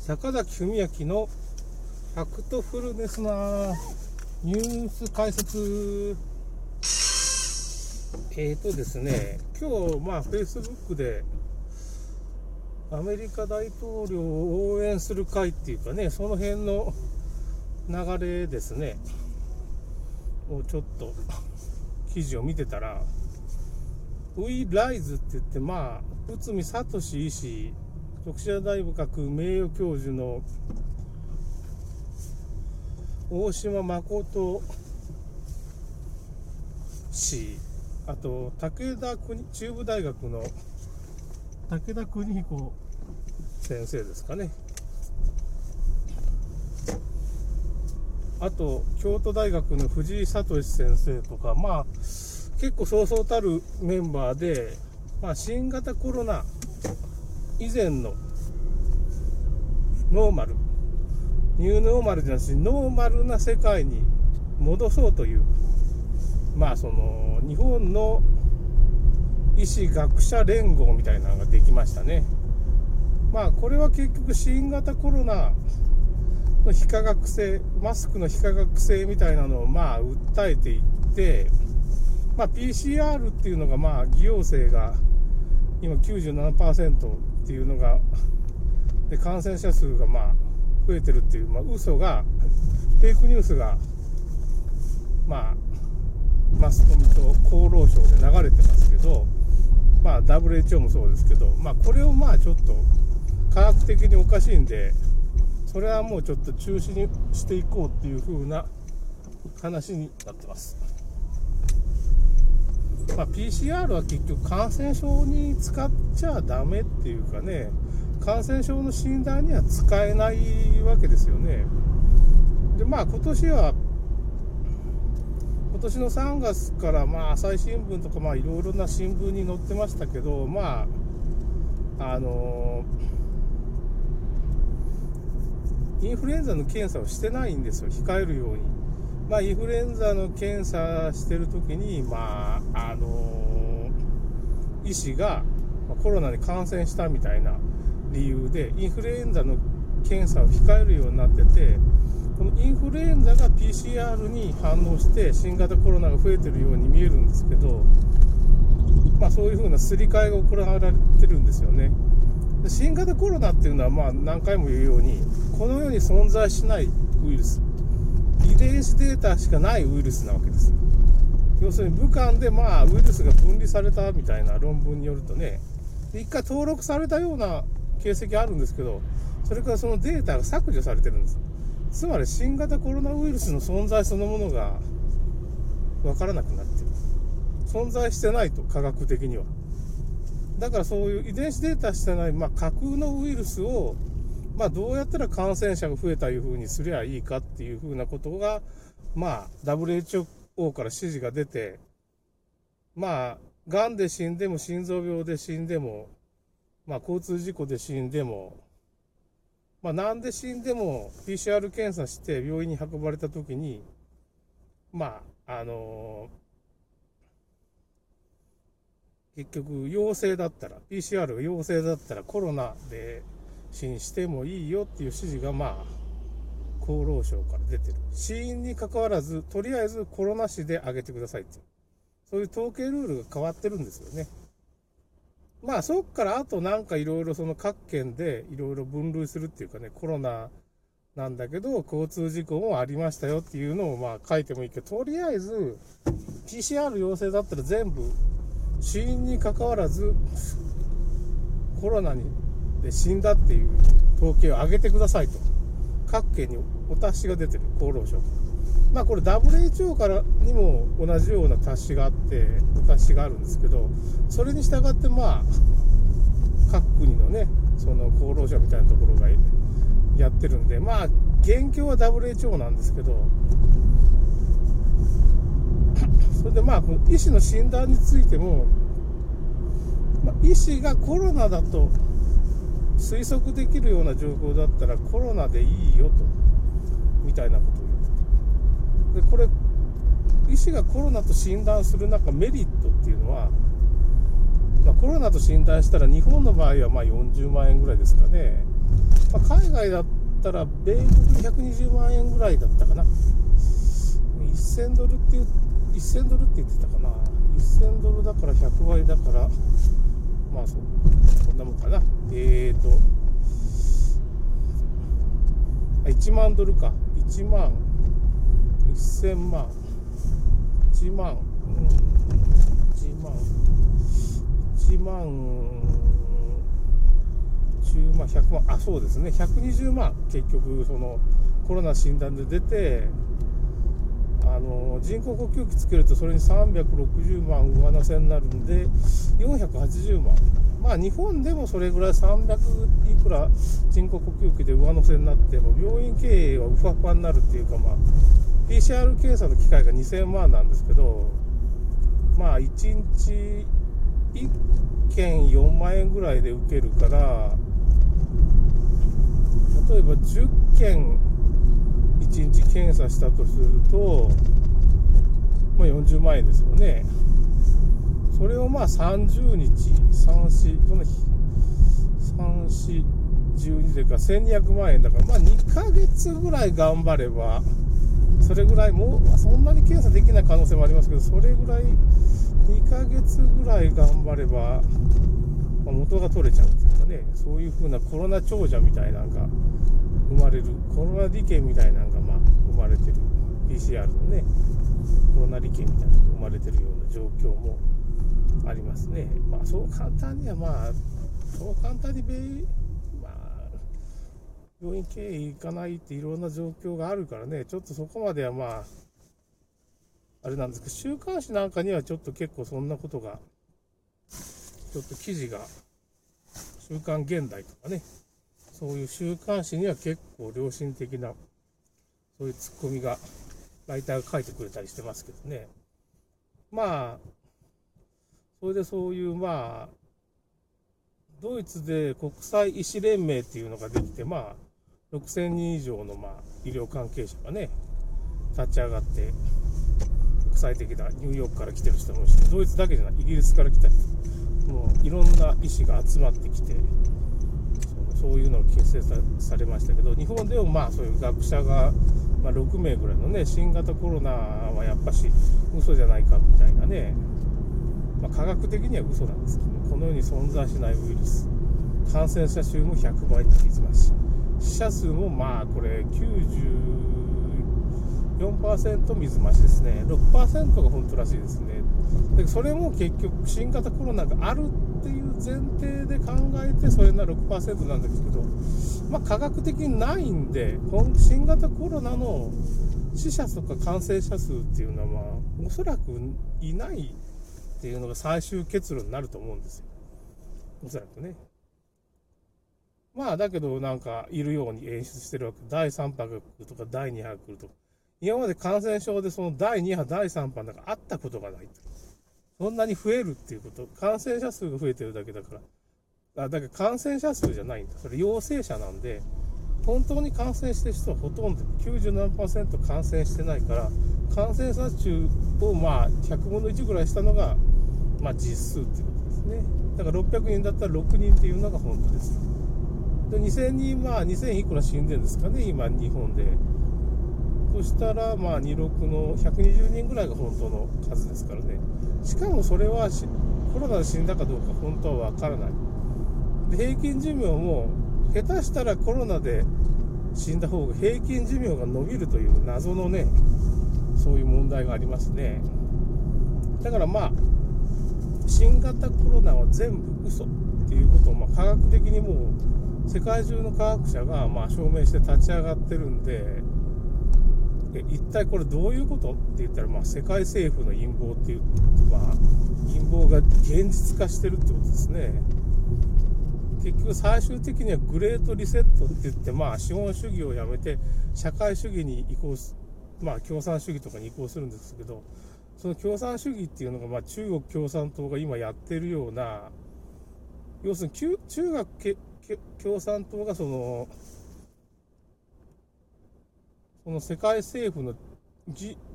坂崎文明のファクトフルネスなニュース解説。えーとですね今日まあフェイスブックでアメリカ大統領を応援する会っていうかねその辺の流れですねをちょっと記事を見てたらウィライズって言ってまあ内海聡医師徳島大学名誉教授の大島誠氏あと武田国中部大学の武田邦彦先生ですかね。あと京都大学の藤井聡先生とかまあ結構そうそうたるメンバーで、まあ、新型コロナ以前のノーマル。ニューノーマルじゃなくてノーマルな世界に戻そうという。まあその日本の医師学者連合みたいなのができましたね。まあこれは結局新型コロナの非科学性マスクの非科学性みたいなのをまあ訴えていってまあ PCR っていうのがまあ偽陽性が今97%っていうのがで感染者数がまあ増えてるっていう、まあ、嘘がフェイクニュースがまあマスコミと厚労省で流れてますけどまあ WHO もそうですけどまあこれをまあちょっと科学的におかしいんでそれはもうちょっと中止にしていこうっていう風な話になってます。まあ、PCR は結局感染症に使っちゃダメっていうかね感染症の診断には使えないわけですよね。でまあ今年は今年の3月からまあ朝日新聞とかまあいろいろな新聞に載ってましたけどまああのインフルエンザの検査をしてないんですよ控えるように。まあ、インフルエンザの検査してる時にまああの医師がコロナに感染したみたいな理由でインフルエンザの検査を控えるようになっててこのインフルエンザが PCR に反応して新型コロナが増えてるように見えるんですけど、まあ、そういう風なすり替えが行われてるんですよね。で新型コロナっていうのはまあ何回も言うようにこの世に存在しないウイルス。遺伝子データしかないウイルスなわけです要するに武漢でまあウイルスが分離されたみたいな論文によるとね一回登録されたような形跡あるんですけど、それからそのデータが削除されてるんです。つまり新型コロナウイルスの存在そのものが分からなくなってる。存在してないと、科学的には。だからそういう遺伝子データしてない、まあ、架空のウイルスを、まあ、どうやったら感染者が増えたいうふうにすりゃいいかっていうふうなことが、まあ、WHO から指示が出て、まあ、がんで死んでも心臓病で死んでも、まあ、交通事故で死んでも、まあ、なんで死んでも PCR 検査して病院に運ばれたときに、まあ、あのー、結局陽性だったら、PCR が陽性だったらコロナで死にしてもいいよっていう指示が、まあ、厚労省から出てる。死因にかかわらず、とりあえずコロナ死で上げてくださいっていう。そういう統計ルールが変わってるんですよね。まあそっからあとなんかいろいろその各県でいろいろ分類するっていうかね、コロナなんだけど、交通事故もありましたよっていうのをまあ書いてもいいけど、とりあえず PCR 陽性だったら全部死因にかかわらずコロナにで死んだっていう統計を上げてくださいと。各県にお達しが出てる、厚労省。まあこれ WHO からにも同じような達しがあってお達しがあるんですけどそれに従ってまあ各国のねその厚労省みたいなところがやってるんでまあ元凶は WHO なんですけど それでまあ医師の診断についても、まあ、医師がコロナだと推測できるような状況だったらコロナでいいよとみたいなことを言うでこれ医師がコロナと診断する中メリットっていうのはまあ、コロナと診断したら日本の場合はま40万円ぐらいですかね、まあ、海外だったら米国で120万円ぐらいだったかな。1000ドルっていう1000ドルって言ってたかな。1000ドルだから100倍だからまあそうこんなもんかな。えーと。1万ドルか。1万1000万。1万、うん、1万。1万10万100万。あそうですね。120万。結局そのコロナ診断で出てあの人工呼吸器つけるとそれに360万上乗せになるんで480万。まあ日本でもそれぐらい300いくら人工呼吸器で上乗せになっても病院経営はウファファになるっていうかまあ PCR 検査の機械が2000万なんですけどまあ1日1件4万円ぐらいで受けるから例えば10件1日検査したとすると、まあ、40万円ですよね。それをまあ30日34その3412でか1200万円だからまあ2ヶ月ぐらい頑張ればそれぐらいもうそんなに検査できない可能性もありますけどそれぐらい2ヶ月ぐらい頑張れば、まあ、元が取れちゃうっていうかねそういう風なコロナ長者みたいなのが生まれるコロナ利権みたいなのがまあ生まれてる。PCR のねコロナ利権みたいなのが生まれてるような状況もありますね。まあそう簡単にはまあそう簡単にまあ病院経営行かないっていろんな状況があるからね。ちょっとそこまではまああれなんですけど、週刊誌なんかにはちょっと結構そんなことが、ちょっと記事が、週刊現代とかね、そういう週刊誌には結構良心的な、そういうツッコミが、ライターが書いてくれたりしてますけどね。まあ、それでそういう、まあ、ドイツで国際医師連盟っていうのができて、まあ、6000人以上の、まあ、医療関係者がね、立ち上がって、国際的なニューヨークから来てる人もいるしドイツだけじゃないイギリスから来た人もういろんな医師が集まってきてそういうのを結成されましたけど日本でもまあそういう学者が、まあ、6名ぐらいのね新型コロナはやっぱし嘘じゃないかみたいなね、まあ、科学的には嘘なんですけどこの世に存在しないウイルス。感染者数も100倍に引きますし死者数もまあこれ90 4%水増しですね、6%が本当らしいですね。でそれも結局、新型コロナがあるっていう前提で考えて、それなら6%なんですけど、まあ、科学的にないんで、新型コロナの死者とか感染者数っていうのは、まあ、おそらくいないっていうのが最終結論になると思うんですよ。おそらくね。まあ、だけど、なんか、いるように演出してるわけ。第3波が来るとか、第2波が来るとか。今まで感染症でその第2波、第3波なんかあったことがない。そんなに増えるっていうこと、感染者数が増えてるだけだから、あだけど感染者数じゃないんだ。それ陽性者なんで、本当に感染してる人はほとんど97%感染してないから、感染者数をまあ100分の1ぐらいしたのが、まあ、実数っていうことですね。だから600人だったら6人っていうのが本当です。で2000人、まあ2000いくら死んでるんですかね、今日本で。そしたら、まあ、26の120人ぐらいが本当の数ですからね。しかもそれはコロナで死んだかどうか本当はわからない。で、平均寿命も、下手したらコロナで死んだ方が平均寿命が伸びるという謎のね、そういう問題がありますね。だからまあ、新型コロナは全部嘘っていうことを、まあ、科学的にもう世界中の科学者がまあ証明して立ち上がってるんで、で一体これどういうことって言ったら、まあ、世界政府の陰謀っていう、まあ、陰謀が現実化してるってことですね。結局最終的にはグレートリセットって言って、まあ、資本主義をやめて社会主義に移行す、まあ、共産主義とかに移行するんですけど、その共産主義っていうのが、まあ、中国共産党が今やってるような、要するに中学共産党がその、この世界政府の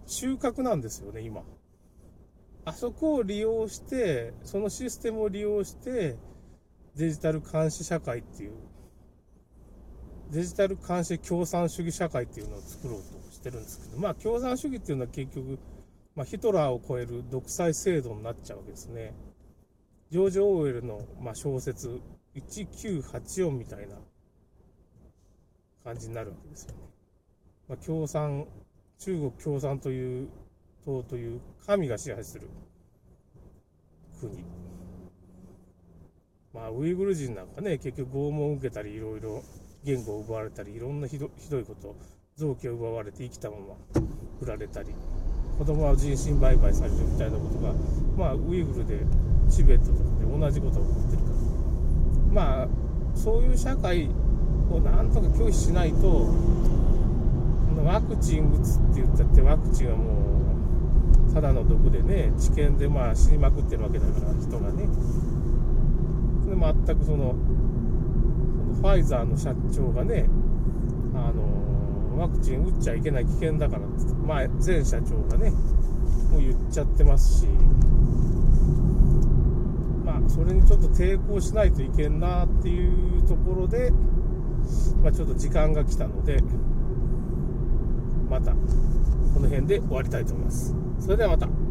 収穫なんですよね、今。あそこを利用して、そのシステムを利用して、デジタル監視社会っていう、デジタル監視共産主義社会っていうのを作ろうとしてるんですけど、まあ共産主義っていうのは結局、まあ、ヒトラーを超える独裁制度になっちゃうわけですね。ジョージ・オーウェルの、まあ、小説1984みたいな感じになるわけですよね。まあ、共産、中国共産という党という神が支配する国。まあ、ウイグル人なんかね、結局拷問を受けたり、いろいろ言語を奪われたり、いろんなひどひどいこと、臓器を奪われて生きたまま売られたり、子供は人身売買されるみたいなことが、まあ、ウイグルで、チベットとかで同じことが起こってるから。まあ、そういう社会をなんとか拒否しないと、ワクチン打つって言ったって、ワクチンはもう、ただの毒でね、治験でまあ死にまくってるわけだから、人がね。で全くその、ファイザーの社長がね、あのワクチン打っちゃいけない危険だからって、まあ、前社長がね、もう言っちゃってますし、まあ、それにちょっと抵抗しないといけんなっていうところで、まあ、ちょっと時間が来たので、またこの辺で終わりたいと思います。それではまた。